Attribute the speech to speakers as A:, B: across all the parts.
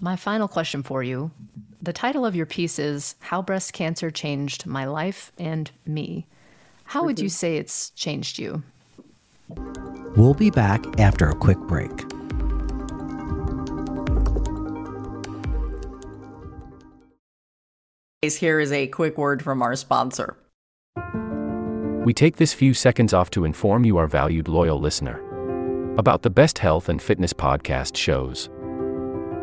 A: My final question for you the title of your piece is How Breast Cancer Changed My Life and Me. How would you mhm. say it's changed you?
B: We'll be back after a quick break.
C: Here is a quick word from our sponsor.
D: We take this few seconds off to inform you, our valued loyal listener, about the best health and fitness podcast shows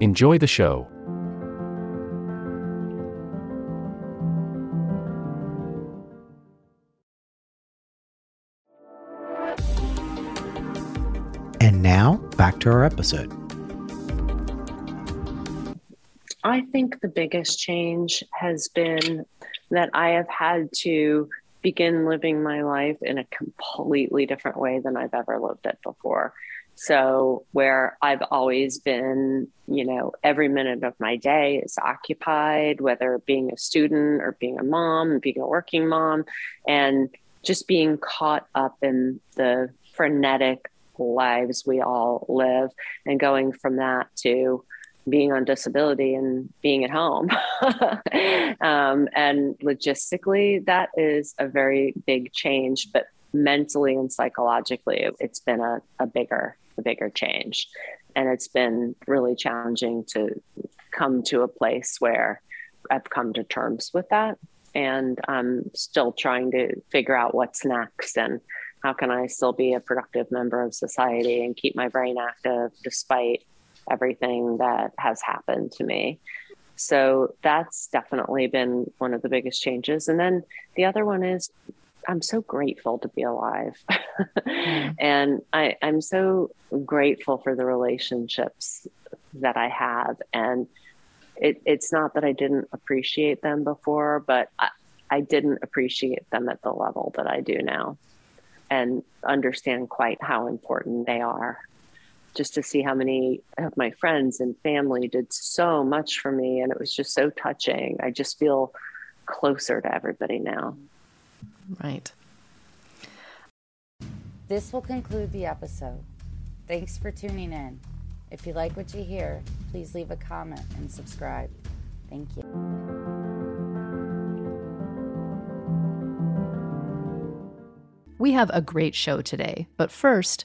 D: Enjoy the show.
B: And now, back to our episode.
E: I think the biggest change has been that I have had to begin living my life in a completely different way than I've ever lived it before. So, where I've always been, you know, every minute of my day is occupied, whether being a student or being a mom, being a working mom, and just being caught up in the frenetic lives we all live and going from that to being on disability and being at home. um, and logistically, that is a very big change, but mentally and psychologically, it's been a, a bigger the bigger change. And it's been really challenging to come to a place where I've come to terms with that. And I'm still trying to figure out what's next and how can I still be a productive member of society and keep my brain active despite everything that has happened to me. So that's definitely been one of the biggest changes. And then the other one is I'm so grateful to be alive. mm. And I, I'm so grateful for the relationships that I have. And it, it's not that I didn't appreciate them before, but I, I didn't appreciate them at the level that I do now and understand quite how important they are. Just to see how many of my friends and family did so much for me. And it was just so touching. I just feel closer to everybody now.
A: Right.
F: This will conclude the episode. Thanks for tuning in. If you like what you hear, please leave a comment and subscribe. Thank you.
A: We have a great show today, but first,